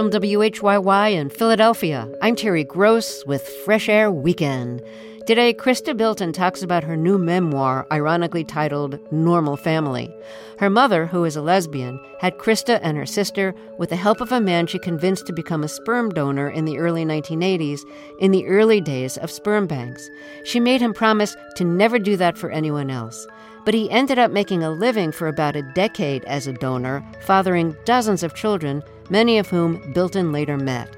From WHYY in Philadelphia, I'm Terry Gross with Fresh Air Weekend. Today, Chrysta Bilton talks about her new memoir, ironically titled Normal Family. Her mother, who is a lesbian, had Chrysta and her sister with the help of a man she convinced to become a sperm donor in the early 1980s, in the early days of sperm banks. She made him promise to never do that for anyone else. But he ended up making a living for about a decade as a donor, fathering dozens of children, many of whom Bilton later met.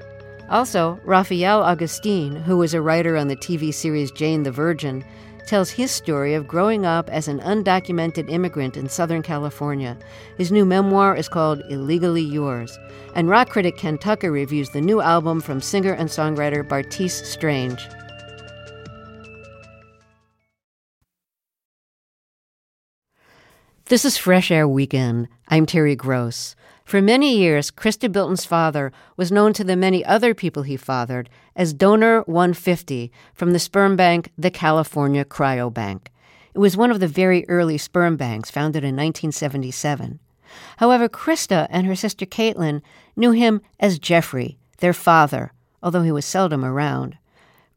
Also, Rafael Agustin, who was a writer on the TV series Jane the Virgin, tells his story of growing up as an undocumented immigrant in Southern California. His new memoir is called Illegally Yours. And rock critic Ken Tucker reviews the new album from singer and songwriter Bartees Strange. This is Fresh Air Weekend. I'm Terry Gross. For many years, Chrysta Bilton's father was known to the many other people he fathered as Donor 150 from the sperm bank, the California Cryobank. It was one of the very early sperm banks founded in 1977. However, Chrysta and her sister Caitlin knew him as Jeffrey, their father, although he was seldom around.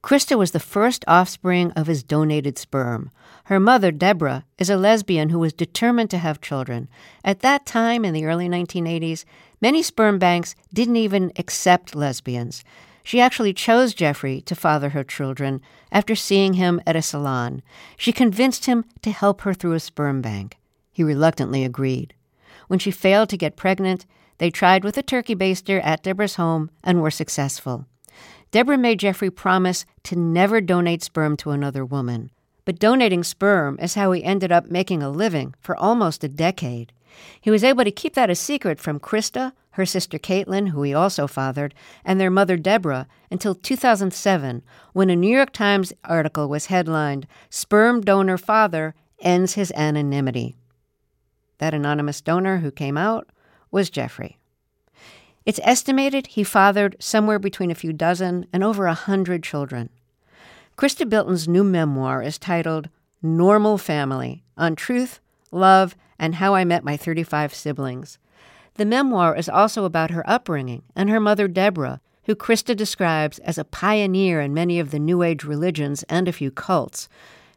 Krista was the first offspring of his donated sperm. Her mother, Deborah, is a lesbian who was determined to have children. At that time, in the early 1980s, many sperm banks didn't even accept lesbians. She actually chose Jeffrey to father her children after seeing him at a salon. She convinced him to help her through a sperm bank. He reluctantly agreed. When she failed to get pregnant, they tried with a turkey baster at Deborah's home and were successful. Deborah made Jeffrey promise to never donate sperm to another woman. But donating sperm is how he ended up making a living for almost a decade. He was able to keep that a secret from Chrysta, her sister Caitlin, who he also fathered, and their mother Deborah until 2007, when a New York Times article was headlined, Sperm Donor Father Ends His Anonymity. That anonymous donor who came out was Jeffrey. It's estimated he fathered somewhere between a few dozen and over a hundred children. Chrysta Bilton's new memoir is titled Normal Family on Truth, Love, and How I Met My 35 Siblings. The memoir is also about her upbringing and her mother, Deborah, who Chrysta describes as a pioneer in many of the New Age religions and a few cults,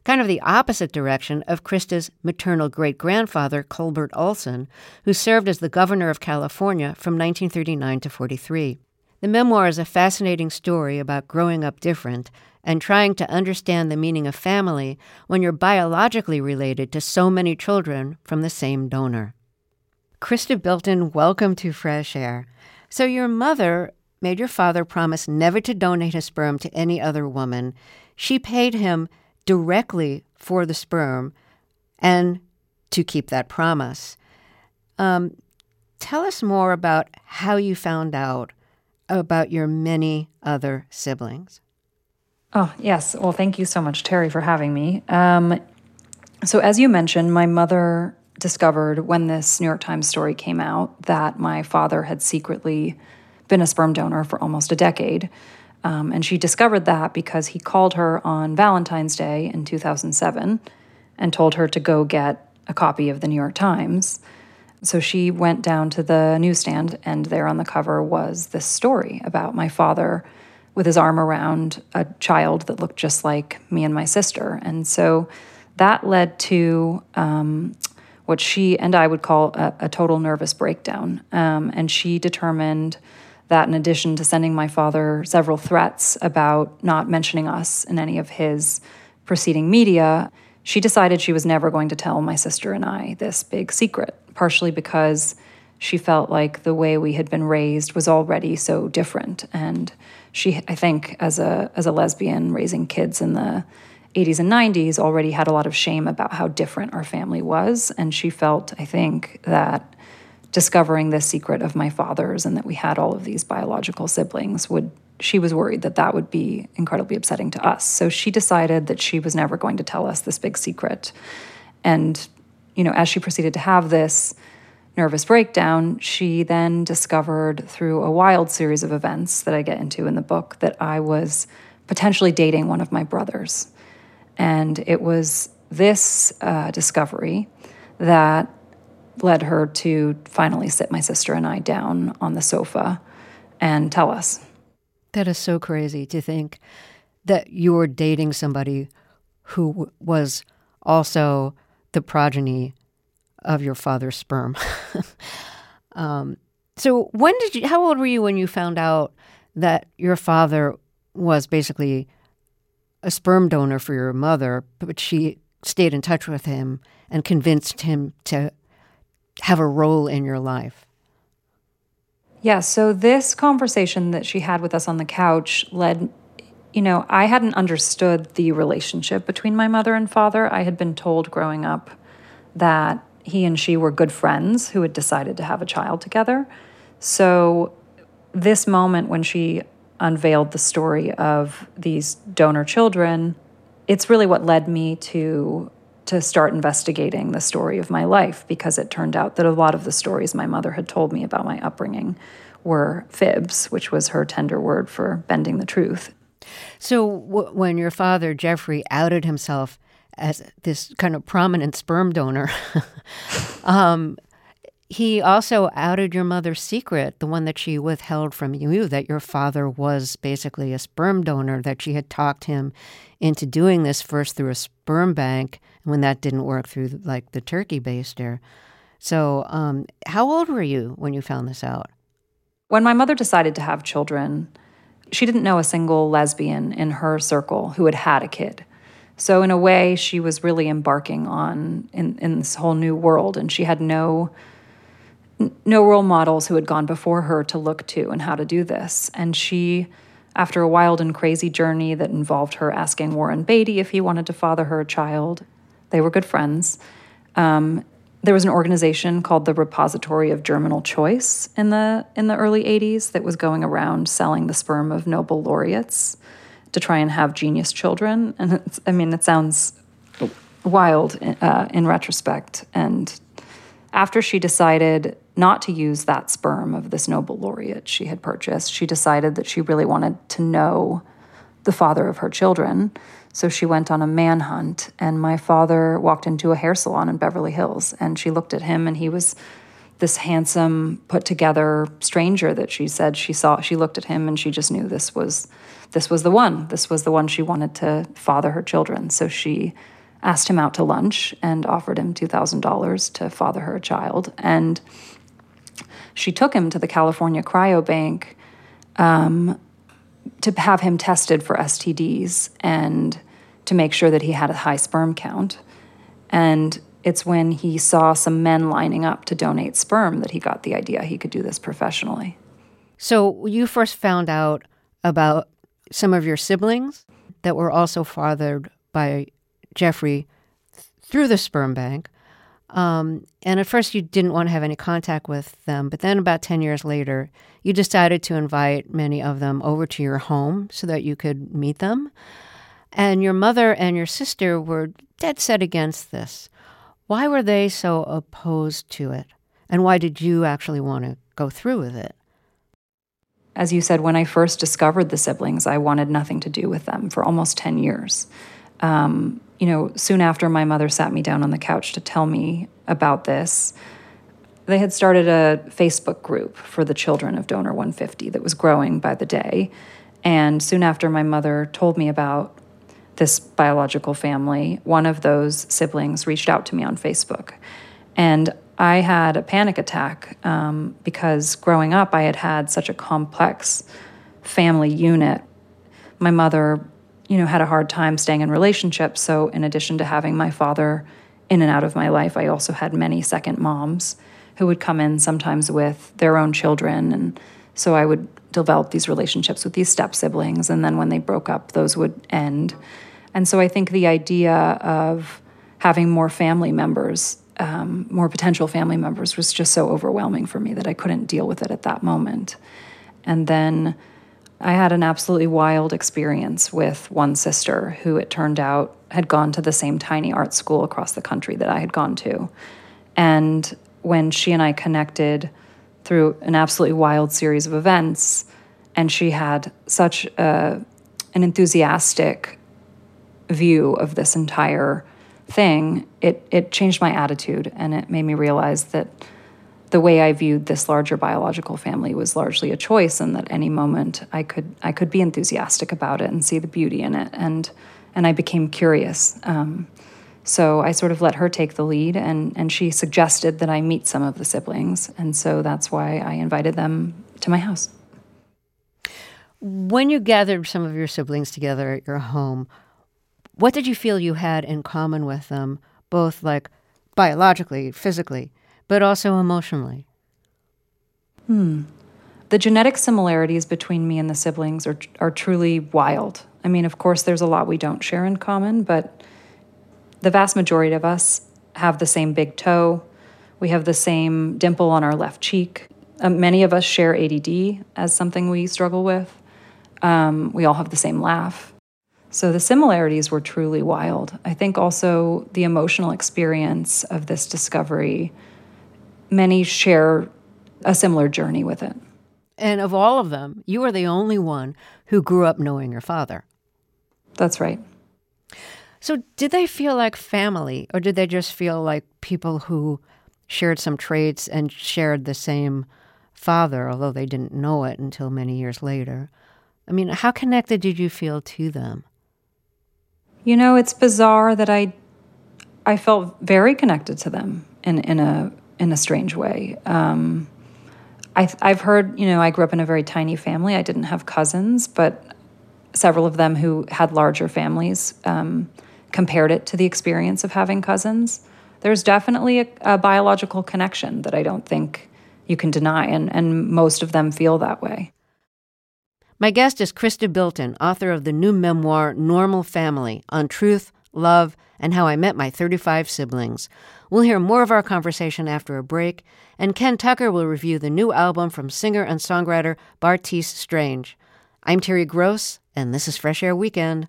kind of the opposite direction of Chrysta's maternal great grandfather, Culbert Olson, who served as the governor of California from 1939 to 43. The memoir is a fascinating story about growing up different and trying to understand the meaning of family when you're biologically related to so many children from the same donor. Chrysta Bilton, welcome to Fresh Air. So, your mother made your father promise never to donate his sperm to any other woman. She paid him directly for the sperm and to keep that promise. Um, tell us more about how you found out about your many other siblings. Oh, yes. Well, thank you so much, Terry, for having me. Um, so, as you mentioned, my mother discovered when this New York Times story came out that my father had secretly been a sperm donor for almost a decade. Um, and she discovered that because he called her on Valentine's Day in 2007 and told her to go get a copy of the New York Times. So she went down to the newsstand, and there on the cover was this story about my father with his arm around a child that looked just like me and my sister. And so that led to um, what she and I would call a, a total nervous breakdown. Um, and she determined that in addition to sending my father several threats about not mentioning us in any of his preceding media, she decided she was never going to tell my sister and I this big secret, partially because she felt like the way we had been raised was already so different. And she, I think, as a, as a lesbian raising kids in the 80s and 90s, already had a lot of shame about how different our family was. And she felt, I think, that discovering the secret of my father's and that we had all of these biological siblings would she was worried that that would be incredibly upsetting to us so she decided that she was never going to tell us this big secret and you know as she proceeded to have this nervous breakdown she then discovered through a wild series of events that i get into in the book that i was potentially dating one of my brothers and it was this uh, discovery that led her to finally sit my sister and I down on the sofa and tell us. That is so crazy to think that you were dating somebody who was also the progeny of your father's sperm. um, so, when did you? How old were you when you found out that your father was basically a sperm donor for your mother, but she stayed in touch with him and convinced him to have a role in your life? Yeah, so this conversation that she had with us on the couch led, you know, I hadn't understood the relationship between my mother and father. I had been told growing up that he and she were good friends who had decided to have a child together. So, this moment when she unveiled the story of these donor children, it's really what led me to to start investigating the story of my life because it turned out that a lot of the stories my mother had told me about my upbringing were fibs, which was her tender word for bending the truth. So, w- when your father, Jeffrey, outed himself as this kind of prominent sperm donor, um, he also outed your mother's secret, the one that she withheld from you, that your father was basically a sperm donor, that she had talked him into doing this first through a sperm bank, and when that didn't work, through like the turkey baster. So, um, how old were you when you found this out? When my mother decided to have children, she didn't know a single lesbian in her circle who had had a kid. So, in a way, she was really embarking on in, in this whole new world, and she had no no role models who had gone before her to look to and how to do this. And she, after a wild and crazy journey that involved her asking Warren Beatty if he wanted to father her child, they were good friends. Um, there was an organization called the Repository of Germinal Choice in the in the early 80s that was going around selling the sperm of Nobel laureates to try and have genius children. And I mean, it sounds wild uh, in retrospect. And after she decided not to use that sperm of this Nobel laureate she had purchased. She decided that she really wanted to know the father of her children. So she went on a manhunt, and my father walked into a hair salon in Beverly Hills, and she looked at him, and he was this handsome, put together stranger that she said she saw. She looked at him, and she just knew this was this was the one. This was the one she wanted to father her children. So she asked him out to lunch and offered him two thousand dollars to father her child, and she took him to the California Cryobank um, to have him tested for STDs and to make sure that he had a high sperm count. And it's when he saw some men lining up to donate sperm that he got the idea he could do this professionally. So you first found out about some of your siblings that were also fathered by Jeffrey through the sperm bank. Um, and at first, you didn't want to have any contact with them. But then, about 10 years later, you decided to invite many of them over to your home so that you could meet them. And your mother and your sister were dead set against this. Why were they so opposed to it? And why did you actually want to go through with it? As you said, when I first discovered the siblings, I wanted nothing to do with them for almost 10 years. Um, you know, soon after my mother sat me down on the couch to tell me about this, they had started a Facebook group for the children of Donor 150 that was growing by the day. And soon after my mother told me about this biological family, one of those siblings reached out to me on Facebook. And I had a panic attack um, because growing up, I had had such a complex family unit. My mother you know, had a hard time staying in relationships. So, in addition to having my father in and out of my life, I also had many second moms who would come in sometimes with their own children. And so I would develop these relationships with these step siblings. And then when they broke up, those would end. And so I think the idea of having more family members, um, more potential family members, was just so overwhelming for me that I couldn't deal with it at that moment. And then I had an absolutely wild experience with one sister who it turned out had gone to the same tiny art school across the country that I had gone to. And when she and I connected through an absolutely wild series of events, and she had such a, an enthusiastic view of this entire thing, it, it changed my attitude and it made me realize that the way I viewed this larger biological family was largely a choice, and that any moment I could I could be enthusiastic about it and see the beauty in it, and and I became curious. Um, so I sort of let her take the lead, and and she suggested that I meet some of the siblings, and so that's why I invited them to my house. When you gathered some of your siblings together at your home, what did you feel you had in common with them, both like biologically, physically? but also emotionally. Hmm. The genetic similarities between me and the siblings are, are truly wild. I mean, of course, there's a lot we don't share in common, but the vast majority of us have the same big toe. We have the same dimple on our left cheek. Um, many of us share ADD as something we struggle with. Um, we all have the same laugh. So the similarities were truly wild. I think also the emotional experience of this discovery many share a similar journey with it. And of all of them, you are the only one who grew up knowing your father. That's right. So, did they feel like family, or did they just feel like people who shared some traits and shared the same father, although they didn't know it until many years later? I mean, how connected did you feel to them? You know, it's bizarre that I I felt very connected to them in in a in a strange way. Um, I, I've heard, you know, I grew up in a very tiny family. I didn't have cousins, but several of them who had larger families um, compared it to the experience of having cousins. There's definitely a, a, biological connection that I don't think you can deny, and, and most of them feel that way. My guest is Chrysta Bilton, author of the new memoir, Normal Family On Truth, Love, and How I Met My 35 Siblings. We'll hear more of our conversation after a break, and Ken Tucker will review the new album from singer and songwriter Bartees Strange. I'm Terry Gross, and this is Fresh Air Weekend.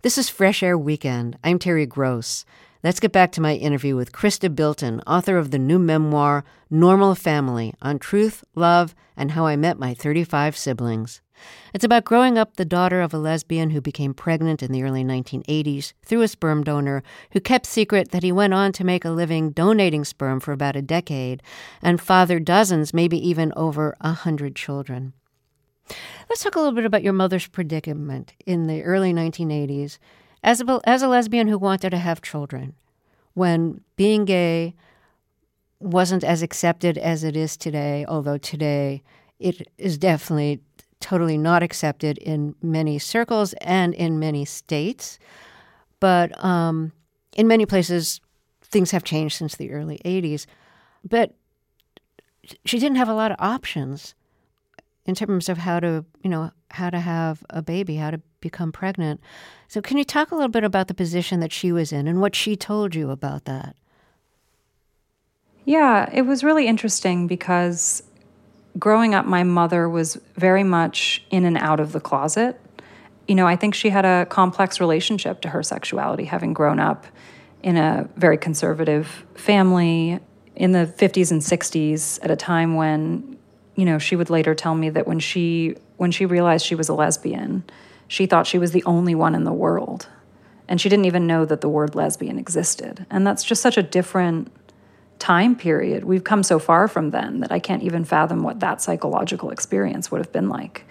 This is Fresh Air Weekend. I'm Terry Gross. Let's get back to my interview with Chrysta Bilton, author of the new memoir, Normal Family On Truth, Love, and How I Met My 35 Siblings. It's about growing up the daughter of a lesbian who became pregnant in the early 1980s through a sperm donor who kept secret that he went on to make a living donating sperm for about a decade and fathered dozens, maybe even over a hundred children. Let's talk a little bit about your mother's predicament in the early 1980s as a, as a lesbian who wanted to have children when being gay wasn't as accepted as it is today, although today it is definitely totally not accepted in many circles and in many states. But um, in many places, things have changed since the early 80s. But she didn't have a lot of options in terms of how to, you know, how to have a baby, how to become pregnant. So, can you talk a little bit about the position that she was in and what she told you about that? Yeah, it was really interesting because growing up, my mother was very much in and out of the closet. You know, I think she had a complex relationship to her sexuality, having grown up in a very conservative family in the 50s and 60s at a time when, you know, she would later tell me that when she when she realized she was a lesbian, she thought she was the only one in the world. And she didn't even know that the word lesbian existed. And that's just such a different time period. We've come so far from then that I can't even fathom what that psychological experience would have been like.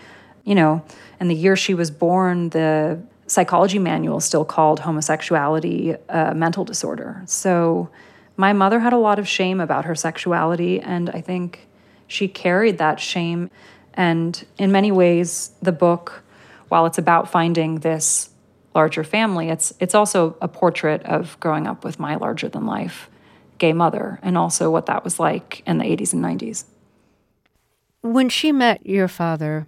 You know, and the year she was born, the psychology manual still called homosexuality a mental disorder. So my mother had a lot of shame about her sexuality, and I think she carried that shame. And in many ways, the book, while it's about finding this larger family, it's it's also a portrait of growing up with my larger than life gay mother and also what that was like in the 80s and 90s. When she met your father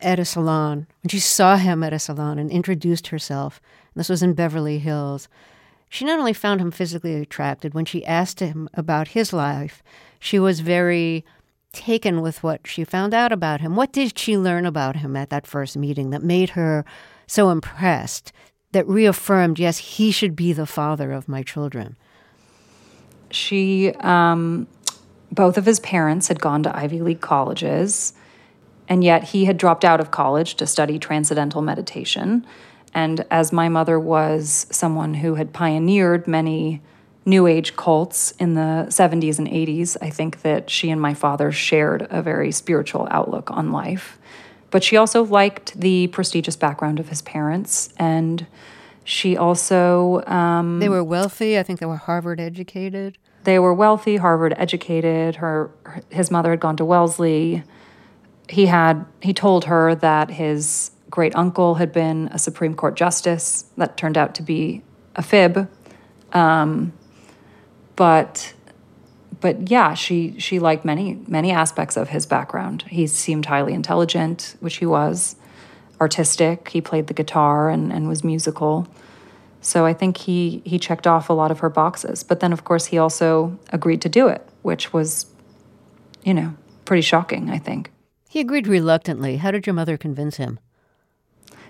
at a salon, when she saw him at a salon and introduced herself, and this was in Beverly Hills, she not only found him physically attracted, when she asked him about his life, she was very taken with what she found out about him. What did she learn about him at that first meeting that made her so impressed, that reaffirmed, yes, he should be the father of my children? She, um, both of his parents had gone to Ivy League colleges, and yet he had dropped out of college to study transcendental meditation. And as my mother was someone who had pioneered many New Age cults in the 70s and 80s. I think that she and my father shared a very spiritual outlook on life. But she also liked the prestigious background of his parents. And she also. Um, they were wealthy. I think they were Harvard educated. They were wealthy, Harvard educated. Her, his mother had gone to Wellesley. He had he told her that his great uncle had been a Supreme Court justice. That turned out to be a fib. Um, but but yeah, she she liked many many aspects of his background. He seemed highly intelligent, which he was, artistic. He played the guitar and, and was musical. So I think he he checked off a lot of her boxes. But then of course he also agreed to do it, which was, you know, pretty shocking, I think. He agreed reluctantly. How did your mother convince him?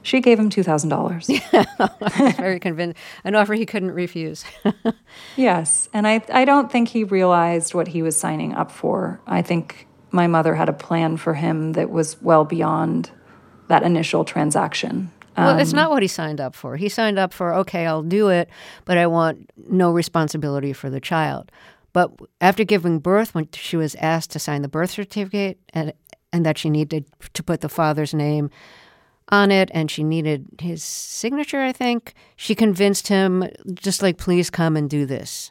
She gave him two thousand dollars. Yeah, Very convinced. An offer he couldn't refuse. yes, and I I don't think he realized what he was signing up for. I think my mother had a plan for him that was well beyond that initial transaction. Well, it's um, not what he signed up for. He signed up for, okay, I'll do it, but I want no responsibility for the child. But after giving birth, when she was asked to sign the birth certificate and, and that she needed to put the father's name on it and she needed his signature, I think. She convinced him, just like, please come and do this.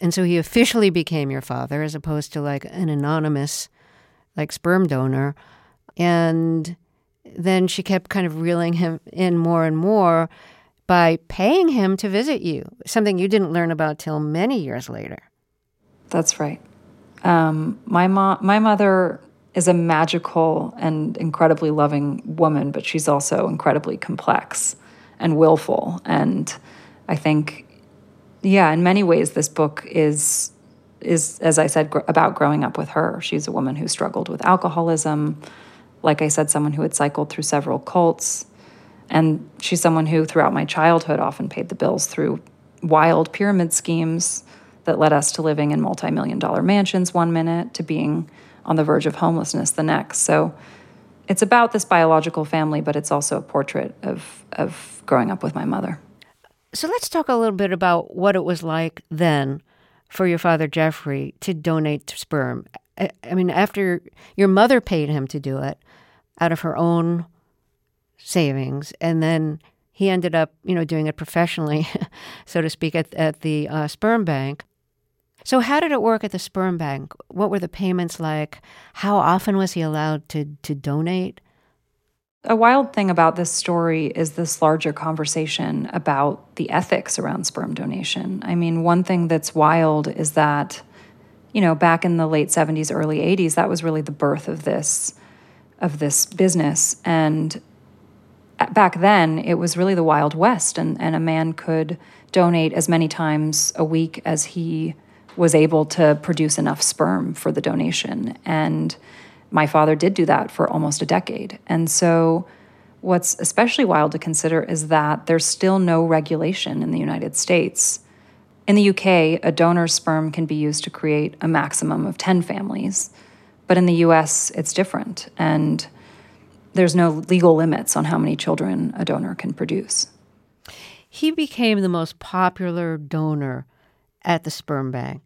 And so he officially became your father as opposed to like an anonymous, like sperm donor. And then she kept kind of reeling him in more and more by paying him to visit you, something you didn't learn about till many years later. That's right. Um, my mom, my mother is a magical and incredibly loving woman, but she's also incredibly complex and willful. And I think, yeah, in many ways, this book is is as I said gr- about growing up with her. She's a woman who struggled with alcoholism, like I said, someone who had cycled through several cults, and she's someone who, throughout my childhood, often paid the bills through wild pyramid schemes that led us to living in multi-million dollar mansions one minute to being on the verge of homelessness the next. So it's about this biological family, but it's also a portrait of, of growing up with my mother. So let's talk a little bit about what it was like then for your father, Jeffrey, to donate sperm. I, mean, after your mother paid him to do it out of her own savings, and then he ended up, you know, doing it professionally, so to speak, at, at the uh, sperm bank. So, how did it work at the sperm bank? What were the payments like? How often was he allowed to, to donate? A wild thing about this story is this larger conversation about the ethics around sperm donation. I mean, one thing that's wild is that, you know, back in the late 70s, early 80s, that was really the birth of this of this business. And back then, it was really the Wild West, and, and a man could donate as many times a week as he was able to produce enough sperm for the donation. And my father did do that for almost a decade. And so, what's especially wild to consider is that there's still no regulation in the United States. In the UK, a donor's sperm can be used to create a maximum of 10 families. But in the US, it's different. And there's no legal limits on how many children a donor can produce. He became the most popular donor at the sperm bank,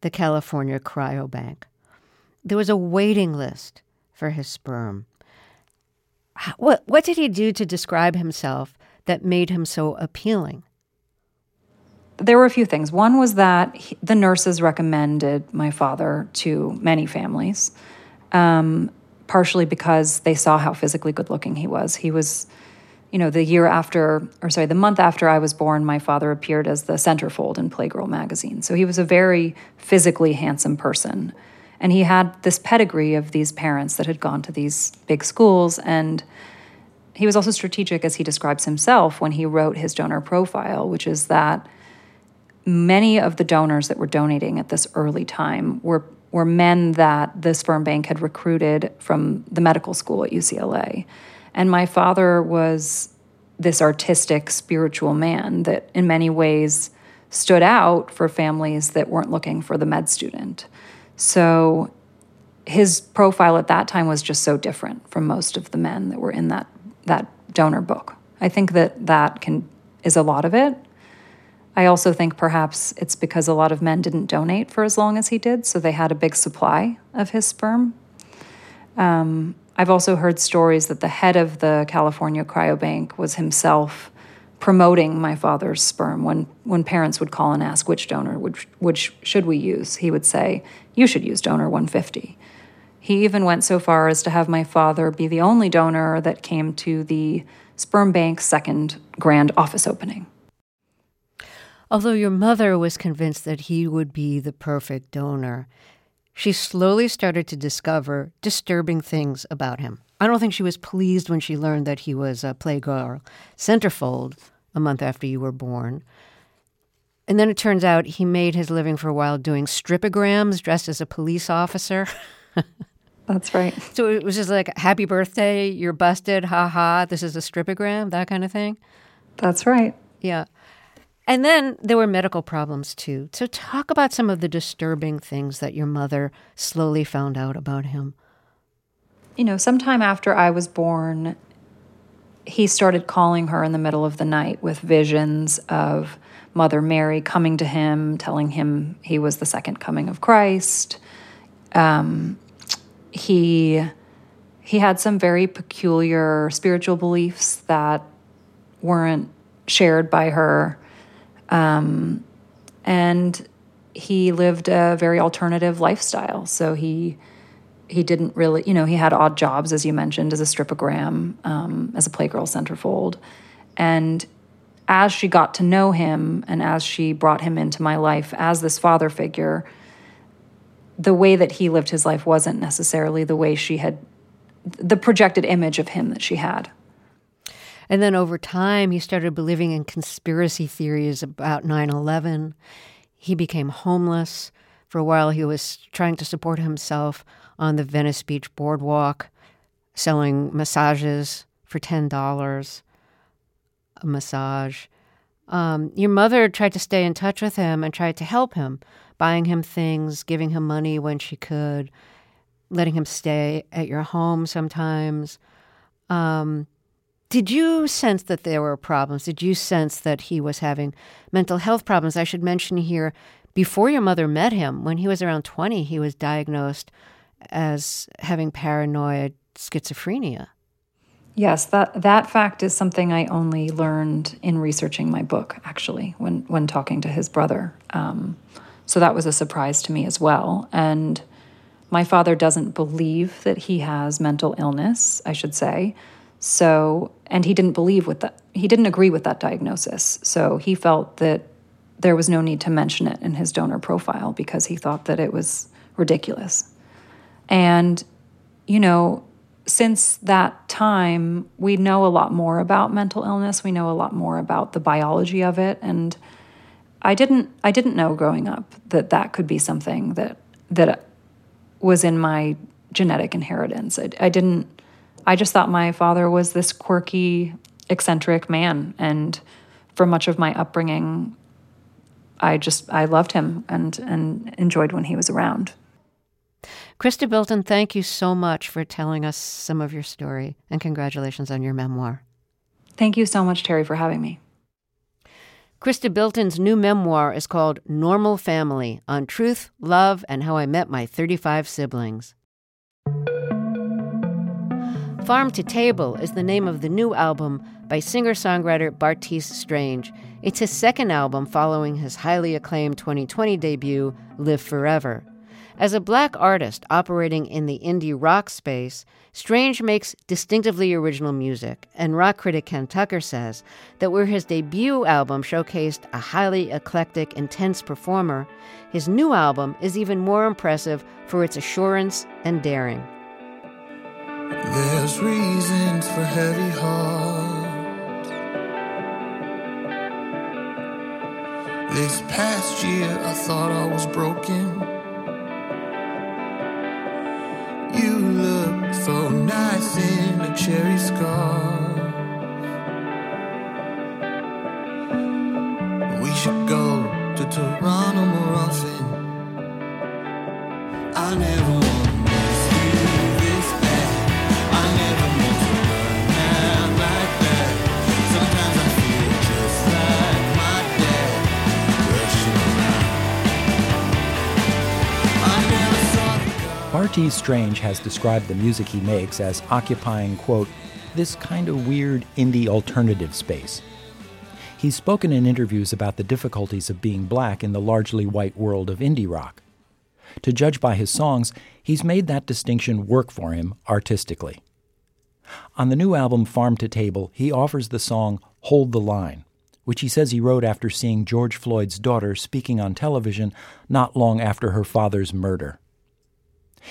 the California Cryobank. There was a waiting list for his sperm. What, what did he do to describe himself that made him so appealing? There were a few things. One was that he, the nurses recommended my father to many families, um, partially because they saw how physically good looking he was. He was you know, the year after, or sorry, the month after I was born, my father appeared as the centerfold in Playgirl magazine. So he was a very physically handsome person. And he had this pedigree of these parents that had gone to these big schools. And he was also strategic, as he describes himself, when he wrote his donor profile, which is that many of the donors that were donating at this early time were, were men that the sperm bank had recruited from the medical school at UCLA. And my father was this artistic, spiritual man that, in many ways, stood out for families that weren't looking for the med student. So his profile at that time was just so different from most of the men that were in that that donor book. I think that that can is a lot of it. I also think perhaps it's because a lot of men didn't donate for as long as he did, so they had a big supply of his sperm. Um, I've also heard stories that the head of the California cryobank was himself promoting my father's sperm when when parents would call and ask which donor which which should we use? He would say you should use donor 150 he even went so far as to have my father be the only donor that came to the sperm bank's second grand office opening. Although your mother was convinced that he would be the perfect donor she slowly started to discover disturbing things about him. I don't think she was pleased when she learned that he was a Playgirl centerfold a month after you were born. And then it turns out he made his living for a while doing stripograms dressed as a police officer. That's right. So it was just like, happy birthday, you're busted, ha ha, this is a stripogram, that kind of thing. That's right. Yeah. And then there were medical problems too. So, talk about some of the disturbing things that your mother slowly found out about him. You know, sometime after I was born, he started calling her in the middle of the night with visions of Mother Mary coming to him, telling him he was the second coming of Christ. Um, he he had some very peculiar spiritual beliefs that weren't shared by her. Um, and he lived a very alternative lifestyle. So he he didn't really, you know, he had odd jobs, as you mentioned, as a stripogram, um, as a Playgirl centerfold. And as she got to know him and as she brought him into my life as this father figure, the way that he lived his life wasn't necessarily the way she had, the projected image of him that she had. And then over time, he started believing in conspiracy theories about 9 11. He became homeless. For a while, he was trying to support himself on the Venice Beach boardwalk, selling massages for $10 a massage. Um, your mother tried to stay in touch with him and tried to help him, buying him things, giving him money when she could, letting him stay at your home sometimes. Um, did you sense that there were problems? Did you sense that he was having mental health problems? I should mention here before your mother met him, when he was around 20, he was diagnosed as having paranoid schizophrenia. Yes, that that fact is something I only learned in researching my book. Actually, when when talking to his brother, um, so that was a surprise to me as well. And my father doesn't believe that he has mental illness. I should say. So, and he didn't believe with that, he didn't agree with that diagnosis. So he felt that there was no need to mention it in his donor profile because he thought that it was ridiculous. And, you know, since that time, we know a lot more about mental illness. We know a lot more about the biology of it. And I didn't, I didn't know growing up that that could be something that, that was in my genetic inheritance. I, I didn't, I just thought my father was this quirky, eccentric man. And for much of my upbringing, I just I loved him and and enjoyed when he was around. Chrysta Bilton, thank you so much for telling us some of your story and congratulations on your memoir. Thank you so much, Terry, for having me. Chrysta Bilton's new memoir is called Normal Family on Truth, Love, and How I Met My 35 Siblings. Farm to Table is the name of the new album by singer songwriter Bartees Strange. It's his second album following his highly acclaimed 2020 debut, Live Forever. As a black artist operating in the indie rock space, Strange makes distinctively original music, and rock critic Ken Tucker says that where his debut album showcased a highly eclectic, intense performer, his new album is even more impressive for its assurance and daring. There's reasons for heavy hearts. This past year, I thought I was broken. You look so nice in a cherry scarf. Bartees Strange has described the music he makes as occupying, quote, this kind of weird indie alternative space. He's spoken in interviews about the difficulties of being black in the largely white world of indie rock. To judge by his songs, he's made that distinction work for him artistically. On the new album Farm to Table, he offers the song Hold the Line, which he says he wrote after seeing George Floyd's daughter speaking on television not long after her father's murder.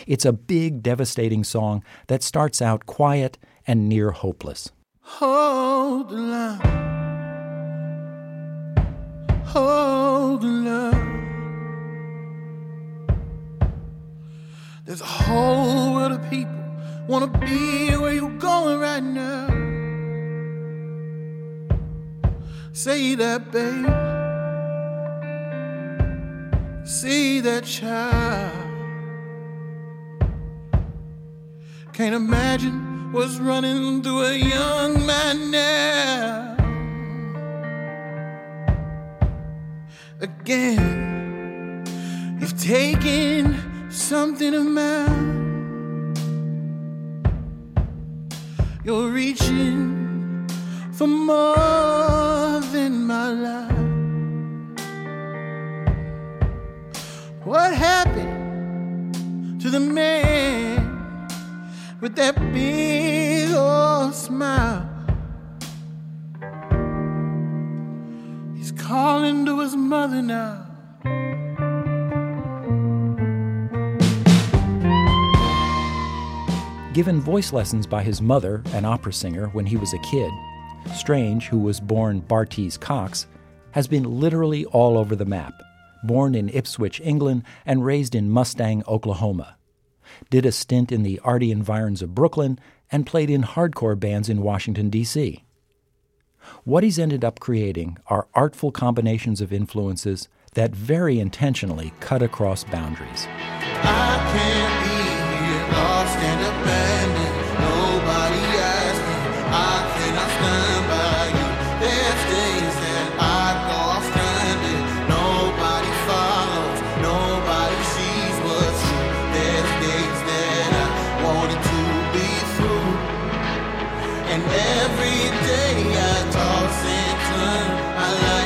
It's a big, devastating song that starts out quiet and near hopeless. Hold the line. Hold the line. There's a whole world of people wanna be where you're going right now. Say that, babe. See that child. Can't imagine what's running through a young man now. Again, you've taken something of mine. You're reaching for more than my life. What happened to the man with that big old smile? He's calling to his mother now. Given voice lessons by his mother, an opera singer, when he was a kid, Strange, who was born Bartees Cox, has been literally all over the map. Born in Ipswich, England, and raised in Mustang, Oklahoma. Did a stint in the arty environs of Brooklyn and played in hardcore bands in Washington, D.C. What he's ended up creating are artful combinations of influences that very intentionally cut across boundaries. Every day I toss and turn. My life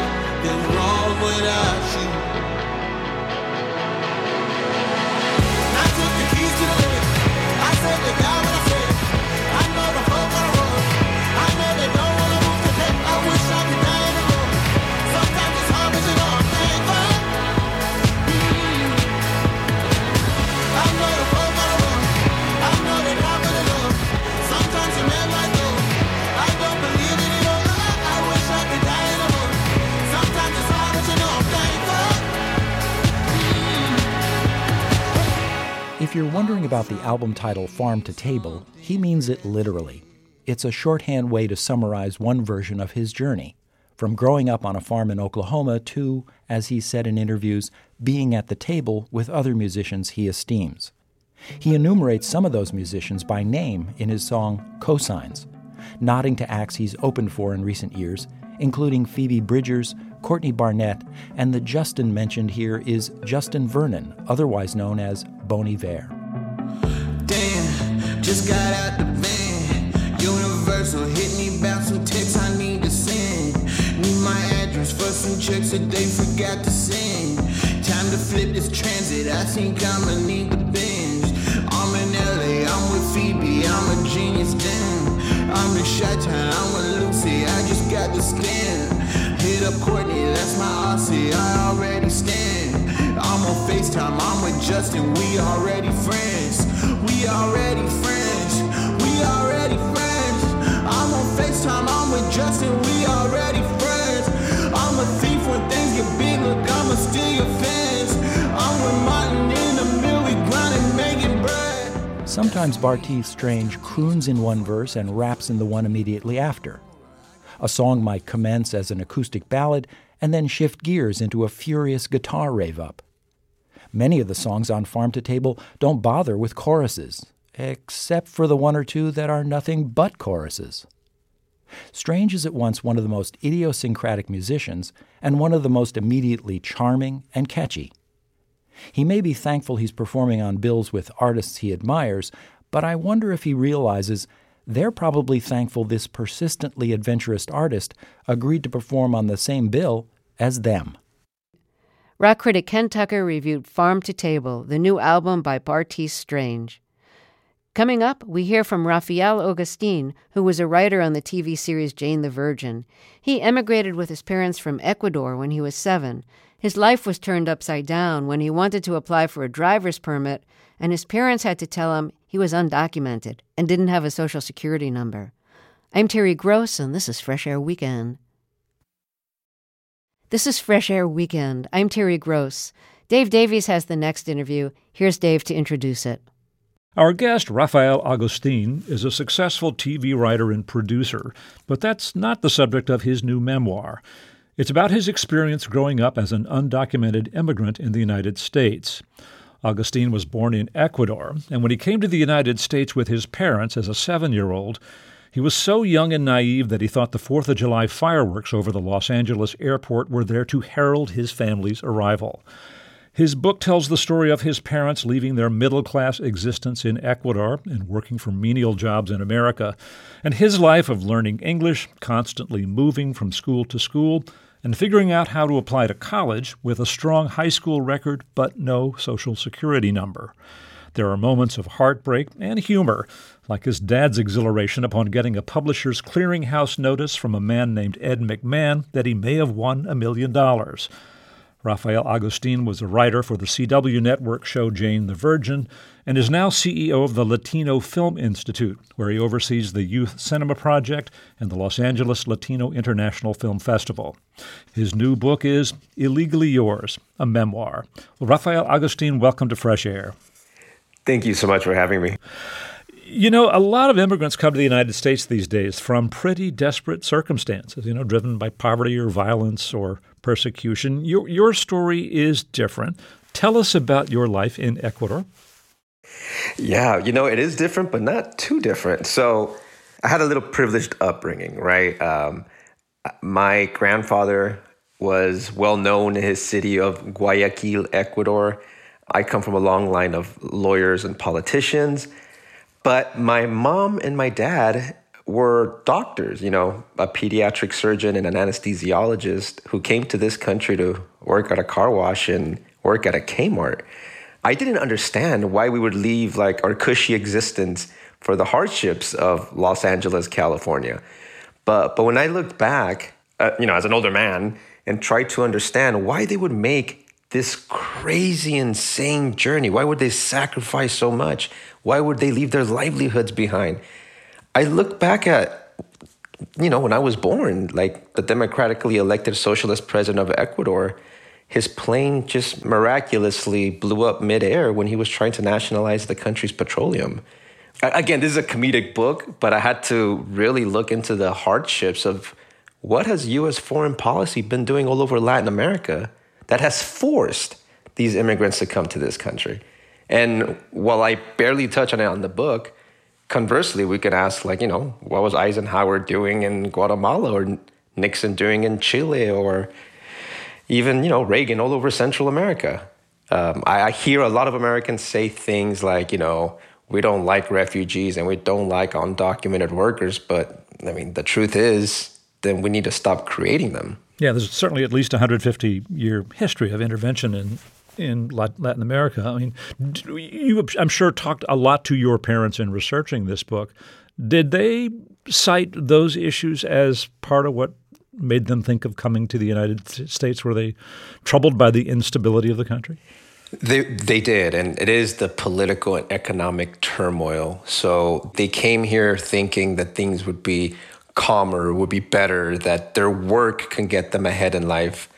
If you're wondering about the album title Farm to Table, he means it literally. It's a shorthand way to summarize one version of his journey from growing up on a farm in Oklahoma to, as he said in interviews, being at the table with other musicians he esteems. He enumerates some of those musicians by name in his song Cosigns, nodding to acts he's opened for in recent years, including Phoebe Bridgers, Courtney Barnett, and the Justin mentioned here is Justin Vernon, otherwise known as Bon Iver. Damn, just got out the van. Universal hit me back some I need to send. Need my address for some checks that they forgot to send. Time to flip this transit. I think I'ma need the binge. I'm in LA, I'm with Phoebe, I'm a genius damn. I'm in I'm with Lucy, I just got the. Hit up Courtney, that's my Aussie, I already stand. I'm on FaceTime, I'm with Justin, we already friends. We already friends. We already friends. I'm on FaceTime, I'm with Justin, we already friends. I'm a thief when things get big, look, I'ma steal your fans. I'm with Martin in the mill, we grinding, making bread. Sometimes Bartees Strange croons in one verse and raps in the one immediately after. A song might commence as an acoustic ballad and then shift gears into a furious guitar rave up. Many of the songs on Farm to Table don't bother with choruses, except for the one or two that are nothing but choruses. Strange is at once one of the most idiosyncratic musicians and one of the most immediately charming and catchy. He may be thankful he's performing on bills with artists he admires, but I wonder if he realizes they're probably thankful this persistently adventurous artist agreed to perform on the same bill as them. Rock critic Ken Tucker reviewed Farm to Table, the new album by Bartees Strange. Coming up, we hear from Rafael Agustin, who was a writer on the TV series Jane the Virgin. He emigrated with his parents from Ecuador when he was seven. His life was turned upside down when he wanted to apply for a driver's permit, and his parents had to tell him he was undocumented and didn't have a social security number. I'm Terry Gross, and this is Fresh Air Weekend. This is Fresh Air Weekend. I'm Terry Gross. Dave Davies has the next interview. Here's Dave to introduce it. Our guest, Rafael Agustin, is a successful TV writer and producer, but that's not the subject of his new memoir. It's about his experience growing up as an undocumented immigrant in the United States. Agustin was born in Ecuador, and when he came to the United States with his parents as a seven year old, he was so young and naive that he thought the Fourth of July fireworks over the Los Angeles airport were there to herald his family's arrival. His book tells the story of his parents leaving their middle class existence in Ecuador and working for menial jobs in America, and his life of learning English, constantly moving from school to school, and figuring out how to apply to college with a strong high school record but no Social Security number. There are moments of heartbreak and humor, like his dad's exhilaration upon getting a publisher's clearinghouse notice from a man named Ed McMahon that he may have won a million dollars. Rafael Agustin was a writer for the CW network show Jane the Virgin and is now CEO of the Latino Film Institute, where he oversees the Youth Cinema Project and the Los Angeles Latino International Film Festival. His new book is Illegally Yours, a memoir. Well, Rafael Agustin, welcome to Fresh Air. Thank you so much for having me. You know, a lot of immigrants come to the United States these days from pretty desperate circumstances, you know, driven by poverty or violence or persecution. Your, your story is different. Tell us about your life in Ecuador. Yeah, you know, it is different, but not too different. So I had a little privileged upbringing, right? Um, my grandfather was well known in his city of Guayaquil, Ecuador. I come from a long line of lawyers and politicians. But my mom and my dad were doctors, you know, a pediatric surgeon and an anesthesiologist who came to this country to work at a car wash and work at a Kmart. I didn't understand why we would leave like our cushy existence for the hardships of Los Angeles, California. But but when I looked back, uh, you know, as an older man and tried to understand why they would make this crazy, insane journey, why would they sacrifice so much? Why would they leave their livelihoods behind? I look back at, you know, when I was born, like the democratically elected socialist president of Ecuador, his plane just miraculously blew up midair when he was trying to nationalize the country's petroleum. Again, this is a comedic book, but I had to really look into the hardships of what has U.S. foreign policy been doing all over Latin America that has forced these immigrants to come to this country. And while I barely touch on it on the book, conversely, we could ask, like, you know, what was Eisenhower doing in Guatemala or Nixon doing in Chile or even, you know, Reagan all over Central America? Um, I, I hear a lot of Americans say things like, you know, we don't like refugees and we don't like undocumented workers. But I mean, the truth is, then we need to stop creating them. Yeah, there's certainly at least a 150 year history of intervention in in Latin America. I mean, you, I'm sure, talked a lot to your parents in researching this book. Did they cite those issues as part of what made them think of coming to the United States? Were they troubled by the instability of the country? They they did, and it is the political and economic turmoil. So they came here thinking that things would be calmer, would be better, that their work can get them ahead in life.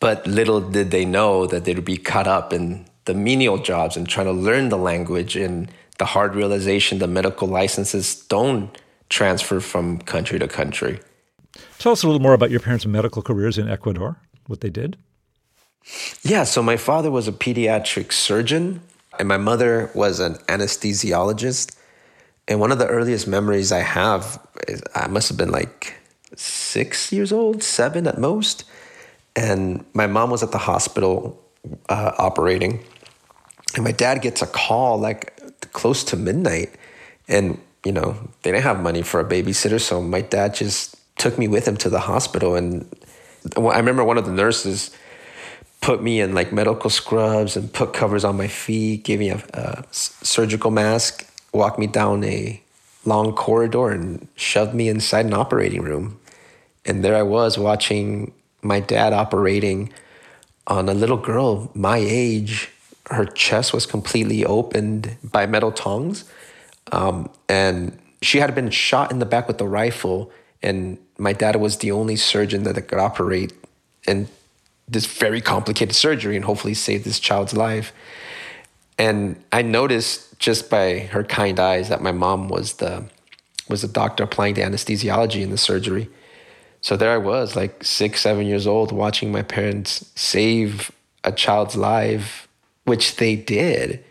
But little did they know that they'd be caught up in the menial jobs and trying to learn the language and the hard realization the medical licenses don't transfer from country to country. Tell us a little more about your parents' medical careers in Ecuador, what they did. Yeah, so my father was a pediatric surgeon, and my mother was an anesthesiologist. And one of the earliest memories I have is I must have been like six years old, seven at most and my mom was at the hospital uh, operating, And my dad gets a call like close to midnight. And, you know, they didn't have money for a babysitter. So my dad just took me with him to the hospital. And I remember one of the nurses put me in like medical scrubs and put covers on my feet, gave me a, a surgical mask, walked me down a long corridor and shoved me inside an operating room. And there I was watching my dad operating on a little girl my age. Her chest was completely opened by metal tongs. Um, and she had been shot in the back with a rifle. And my dad was the only surgeon that could operate in this very complicated surgery and hopefully save this child's life. And I noticed just by her kind eyes that my mom was the was the doctor applying the anesthesiology in the surgery. So there I was, like six, seven years old, watching my parents save a child's life, which they did.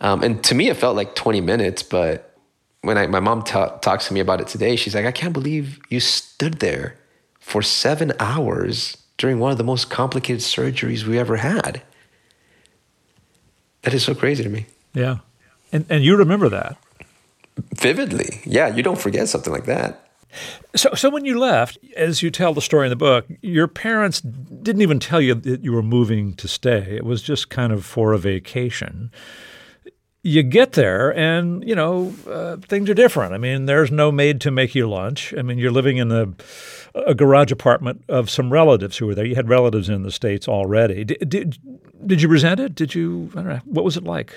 Um, and to me, it felt like 20 minutes. But when I, my mom t- talks to me about it today, she's like, I can't believe you stood there for seven hours during one of the most complicated surgeries we ever had. That is so crazy to me. Yeah. And, and you remember that? Vividly. Yeah, you don't forget something like that. So, so when you left, as you tell the story in the book, your parents didn't even tell you that you were moving to stay. It was just kind of for a vacation. You get there, and you know uh, things are different. I mean, there's no maid to make you lunch. I mean, you're living in the a garage apartment of some relatives who were there. You had relatives in the states already. Did did, did you resent it? Did you? I don't know. What was it like?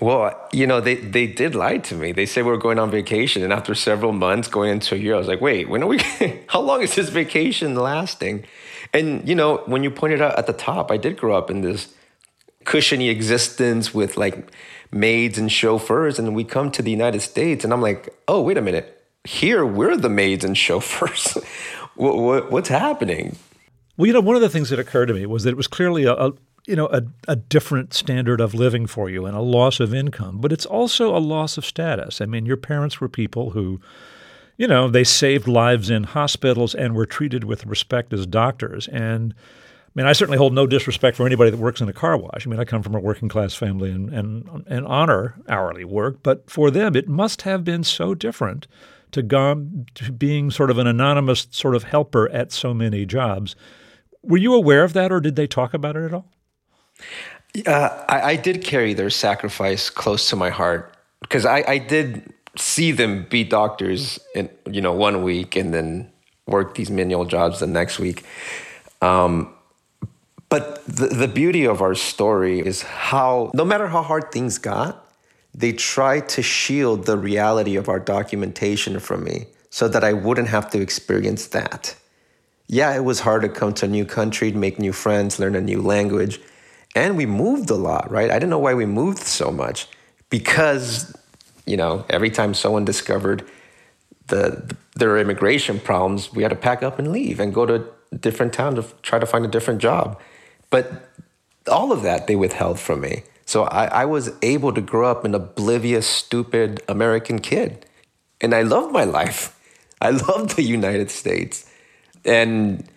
Well, you know, they, they did lie to me. They said we were going on vacation. And after several months going into a year, I was like, wait, when are we, how long is this vacation lasting? And, you know, when you pointed out at the top, I did grow up in this cushiony existence with like maids and chauffeurs. And we come to the United States and I'm like, oh, wait a minute. Here, we're the maids and chauffeurs. what, what, what's happening? Well, you know, one of the things that occurred to me was that it was clearly a, a you know a, a different standard of living for you and a loss of income but it's also a loss of status i mean your parents were people who you know they saved lives in hospitals and were treated with respect as doctors and I mean, I certainly hold no disrespect for anybody that works in a car wash. I mean, I come from a working class family and, and, and honor hourly work, but for them, it must have been so different to, to being sort of an anonymous sort of helper at so many jobs. Were you aware of that, or did they talk about it at all? Uh, I, I, did carry their sacrifice close to my heart because I, I did see them be doctors in you know one week and then work these menial jobs the next week. Um, but the, the beauty of our story is how, no matter how hard things got, they tried to shield the reality of our documentation from me so that I wouldn't have to experience that. Yeah, it was hard to come to a new country, make new friends, learn a new language and we moved a lot, right? I didn't know why we moved so much because, you know, every time someone discovered the, their immigration problems, we had to pack up and leave and go to a different town to try to find a different job. But all of that they withheld from me. So I, I was able to grow up an oblivious, stupid American kid. And I loved my life. I loved the United States. And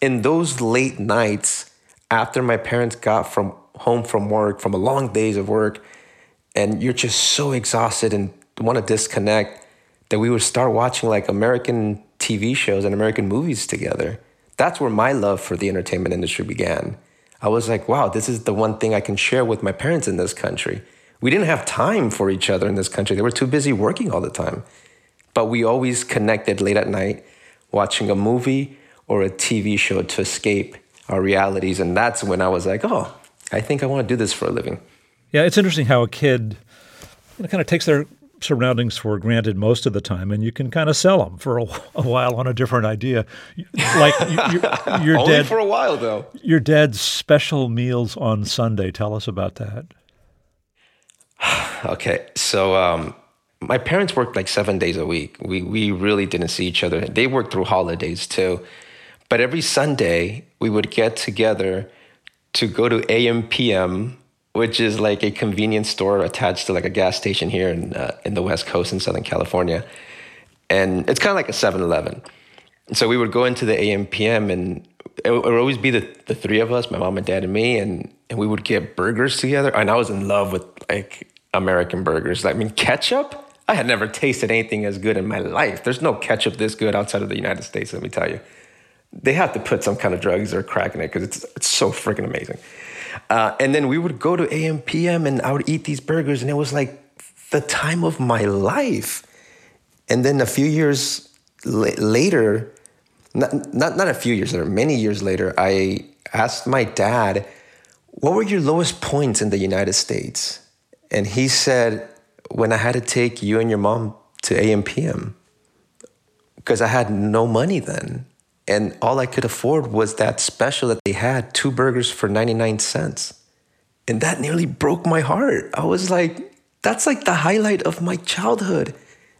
in those late nights, after my parents got from home from work, from a long days of work, and you're just so exhausted and want to disconnect, that we would start watching like American TV shows and American movies together. That's where my love for the entertainment industry began. I was like, wow, this is the one thing I can share with my parents in this country. We didn't have time for each other in this country. They were too busy working all the time. But we always connected late at night watching a movie or a TV show to escape our realities. And that's when I was like, oh, I think I want to do this for a living. Yeah, it's interesting how a kid you know, kind of takes their surroundings for granted most of the time, and you can kind of sell them for a, a while on a different idea. Like your, your Only dad for a while, though. Your dad's special meals on Sunday. Tell us about that. okay, so um, my parents worked like seven days a week. We we really didn't see each other. They worked through holidays too. But every Sunday, we would get together to go to AMPM, which is like a convenience store attached to like a gas station here in, uh, in the West Coast in Southern California. And it's kind of like a 7 Eleven. So we would go into the AMPM and it would always be the, the three of us, my mom and dad and me. And and we would get burgers together. And I was in love with like American burgers. I mean, ketchup. I had never tasted anything as good in my life. There's no ketchup this good outside of the United States. Let me tell you, they have to put some kind of drugs or crack in it because it's it's so freaking amazing. Uh, and then we would go to AMPM and I would eat these burgers, and it was like the time of my life. And then a few years la- later, not, not, not a few years later, many years later, I asked my dad, What were your lowest points in the United States? And he said, When I had to take you and your mom to AMPM, because I had no money then. And all I could afford was that special that they had two burgers for 99 cents. And that nearly broke my heart. I was like, that's like the highlight of my childhood.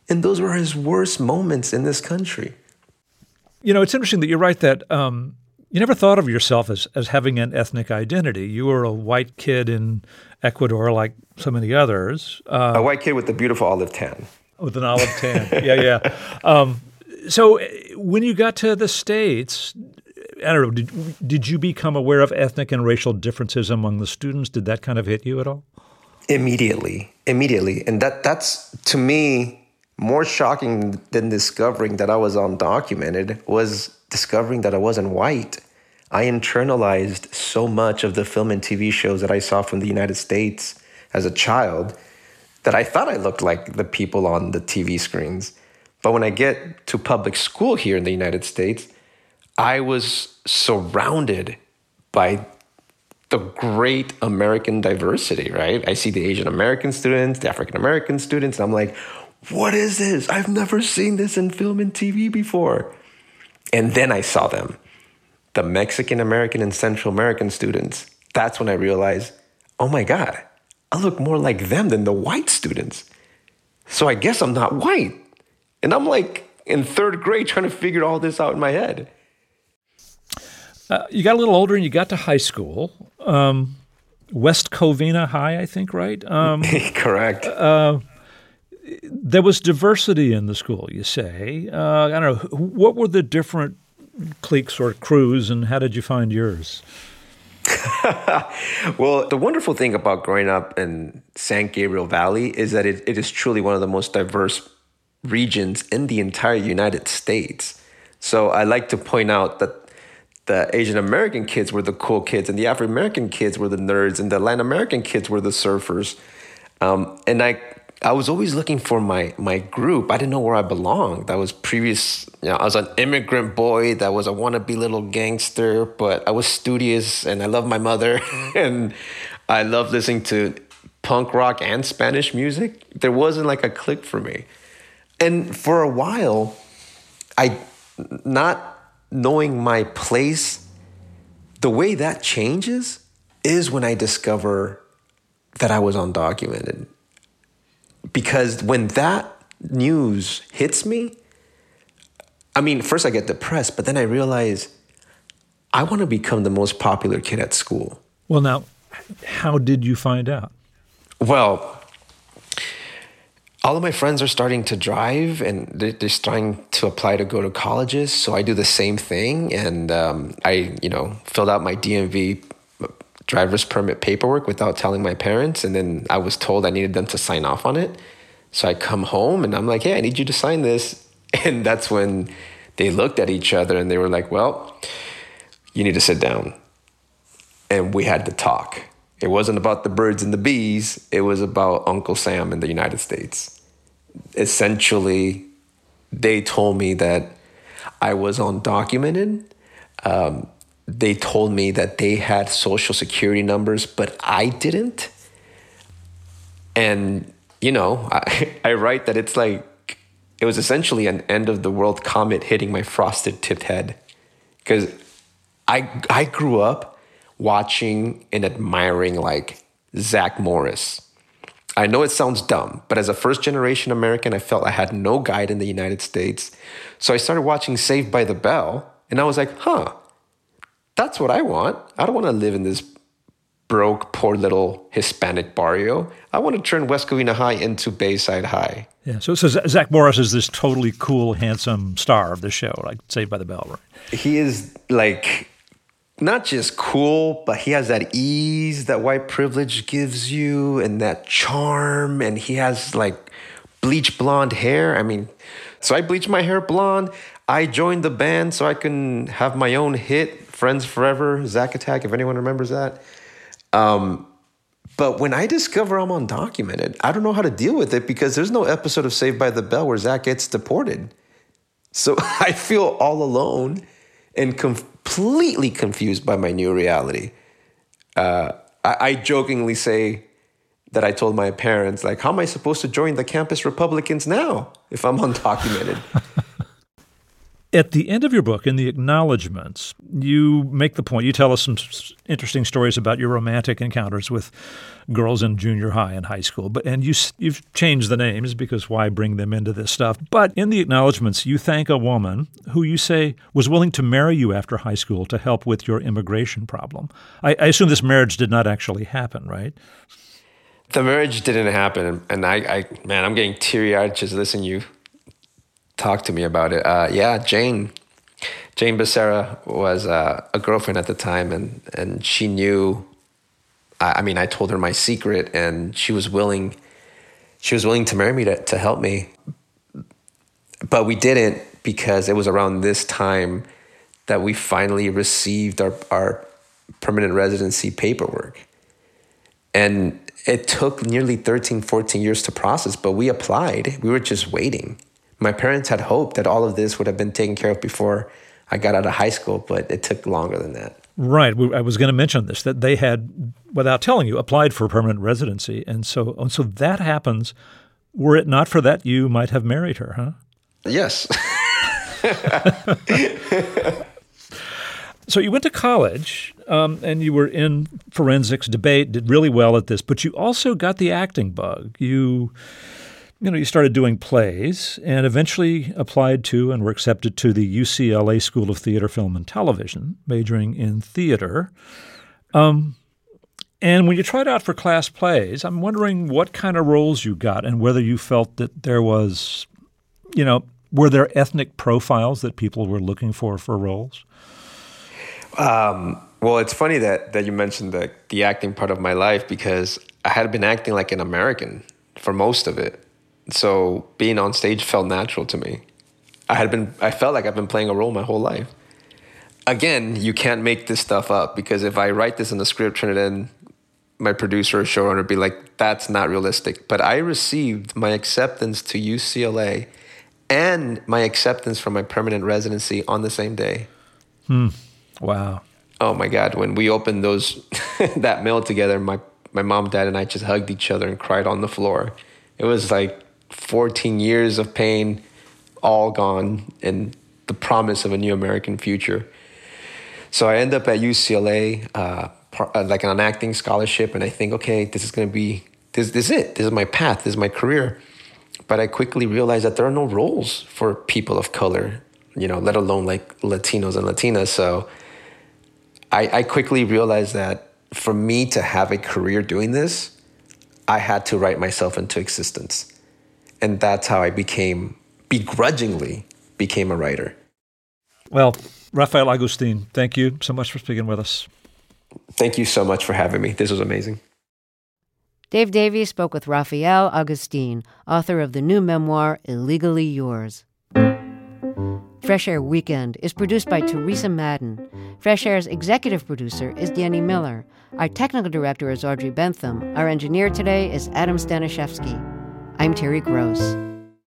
And those were his worst moments in this country. You know, it's interesting that you write that um, you never thought of yourself as, as having an ethnic identity. You were a white kid in Ecuador, like so many others. Uh, a white kid with a beautiful olive tan. With an olive tan. yeah, yeah. Um, so uh, when you got to the States, I don't know, did, did you become aware of ethnic and racial differences among the students? Did that kind of hit you at all? Immediately, immediately. And that that's to me more shocking than discovering that I was undocumented was discovering that I wasn't white. I internalized so much of the film and TV shows that I saw from the United States as a child that I thought I looked like the people on the TV screens. But when I get to public school here in the United States, I was surrounded by the great American diversity, right? I see the Asian American students, the African American students, and I'm like, what is this? I've never seen this in film and TV before. And then I saw them, the Mexican American and Central American students. That's when I realized, oh my God, I look more like them than the white students. So I guess I'm not white. And I'm like in third grade trying to figure all this out in my head. Uh, you got a little older and you got to high school. Um, West Covina High, I think, right? Um, Correct. Uh, there was diversity in the school, you say. Uh, I don't know. What were the different cliques or crews, and how did you find yours? well, the wonderful thing about growing up in San Gabriel Valley is that it, it is truly one of the most diverse regions in the entire United States. So I like to point out that the Asian American kids were the cool kids, and the African American kids were the nerds, and the Latin American kids were the surfers. Um, and I, I was always looking for my my group. I didn't know where I belonged. I was previous, you know, I was an immigrant boy that was a wannabe little gangster, but I was studious and I loved my mother, and I loved listening to punk rock and Spanish music. There wasn't like a clique for me. And for a while, I not knowing my place, the way that changes is when I discover that I was undocumented. Because when that news hits me, I mean, first I get depressed, but then I realize I want to become the most popular kid at school. Well, now, how did you find out? Well, all of my friends are starting to drive and they're, starting to apply to go to colleges. So I do the same thing. And um, I, you know, filled out my DMV driver's permit paperwork without telling my parents. And then I was told I needed them to sign off on it. So I come home and I'm like, hey, I need you to sign this. And that's when they looked at each other and they were like, well, you need to sit down. And we had to talk. It wasn't about the birds and the bees, it was about Uncle Sam in the United States. Essentially, they told me that I was undocumented. Um, they told me that they had social security numbers, but I didn't. And, you know, I, I write that it's like, it was essentially an end of the world comet hitting my frosted tipped head. Because I, I grew up watching and admiring like Zach Morris. I know it sounds dumb, but as a first generation American, I felt I had no guide in the United States. So I started watching Saved by the Bell, and I was like, huh, that's what I want. I don't want to live in this broke, poor little Hispanic barrio. I want to turn West Covina High into Bayside High. Yeah, so, so Zach Morris is this totally cool, handsome star of the show, like Saved by the Bell, right? He is like not just cool, but he has that ease that white privilege gives you and that charm. And he has like bleach blonde hair. I mean, so I bleached my hair blonde. I joined the band so I can have my own hit, Friends Forever, Zack Attack, if anyone remembers that. Um, but when I discover I'm undocumented, I don't know how to deal with it because there's no episode of Saved by the Bell where Zach gets deported. So I feel all alone and completely confused by my new reality. Uh, I, I jokingly say that I told my parents, like, how am I supposed to join the campus Republicans now if I'm undocumented? At the end of your book, in the acknowledgments, you make the point. You tell us some interesting stories about your romantic encounters with girls in junior high and high school. But and you you've changed the names because why bring them into this stuff? But in the acknowledgments, you thank a woman who you say was willing to marry you after high school to help with your immigration problem. I, I assume this marriage did not actually happen, right? The marriage didn't happen, and I, I man, I'm getting teary eyed just listening you talk to me about it. Uh, yeah, Jane, Jane Becerra was uh, a girlfriend at the time, and and she knew. I, I, mean, I told her my secret, and she was willing. She was willing to marry me to to help me, but we didn't because it was around this time that we finally received our our permanent residency paperwork, and it took nearly 13 14 years to process but we applied we were just waiting my parents had hoped that all of this would have been taken care of before I got out of high school, but it took longer than that. Right. I was going to mention this that they had, without telling you, applied for permanent residency, and so and so that happens. Were it not for that, you might have married her, huh? Yes. so you went to college, um, and you were in forensics debate, did really well at this, but you also got the acting bug. You you know, you started doing plays and eventually applied to and were accepted to the UCLA School of Theater, Film, and Television, majoring in theater. Um, and when you tried out for class plays, I'm wondering what kind of roles you got and whether you felt that there was, you know, were there ethnic profiles that people were looking for for roles? Um, well, it's funny that, that you mentioned the, the acting part of my life because I had been acting like an American for most of it so being on stage felt natural to me. I had been I felt like I've been playing a role my whole life. Again, you can't make this stuff up because if I write this in the script, turn it in, my producer or showrunner would be like, that's not realistic. But I received my acceptance to UCLA and my acceptance for my permanent residency on the same day. Hmm. Wow. Oh my God. When we opened those that mail together, my, my mom, dad, and I just hugged each other and cried on the floor. It was like 14 years of pain all gone and the promise of a new American future. So I end up at UCLA, uh, uh, like an acting scholarship, and I think, okay, this is going to be this. This is it. This is my path. This is my career. But I quickly realized that there are no roles for people of color, you know, let alone like Latinos and Latinas. So I, I quickly realized that for me to have a career doing this, I had to write myself into existence and that's how I became begrudgingly became a writer. Well, Rafael Agustin, thank you so much for speaking with us. Thank you so much for having me. This was amazing. Dave Davies spoke with Rafael Agustin, author of the new memoir Illegally Yours. Fresh Air Weekend is produced by Teresa Madden. Fresh Air's executive producer is Danny Miller. Our technical director is Audrey Bentham. Our engineer today is Adam Staniszewski. I'm Terry Gross.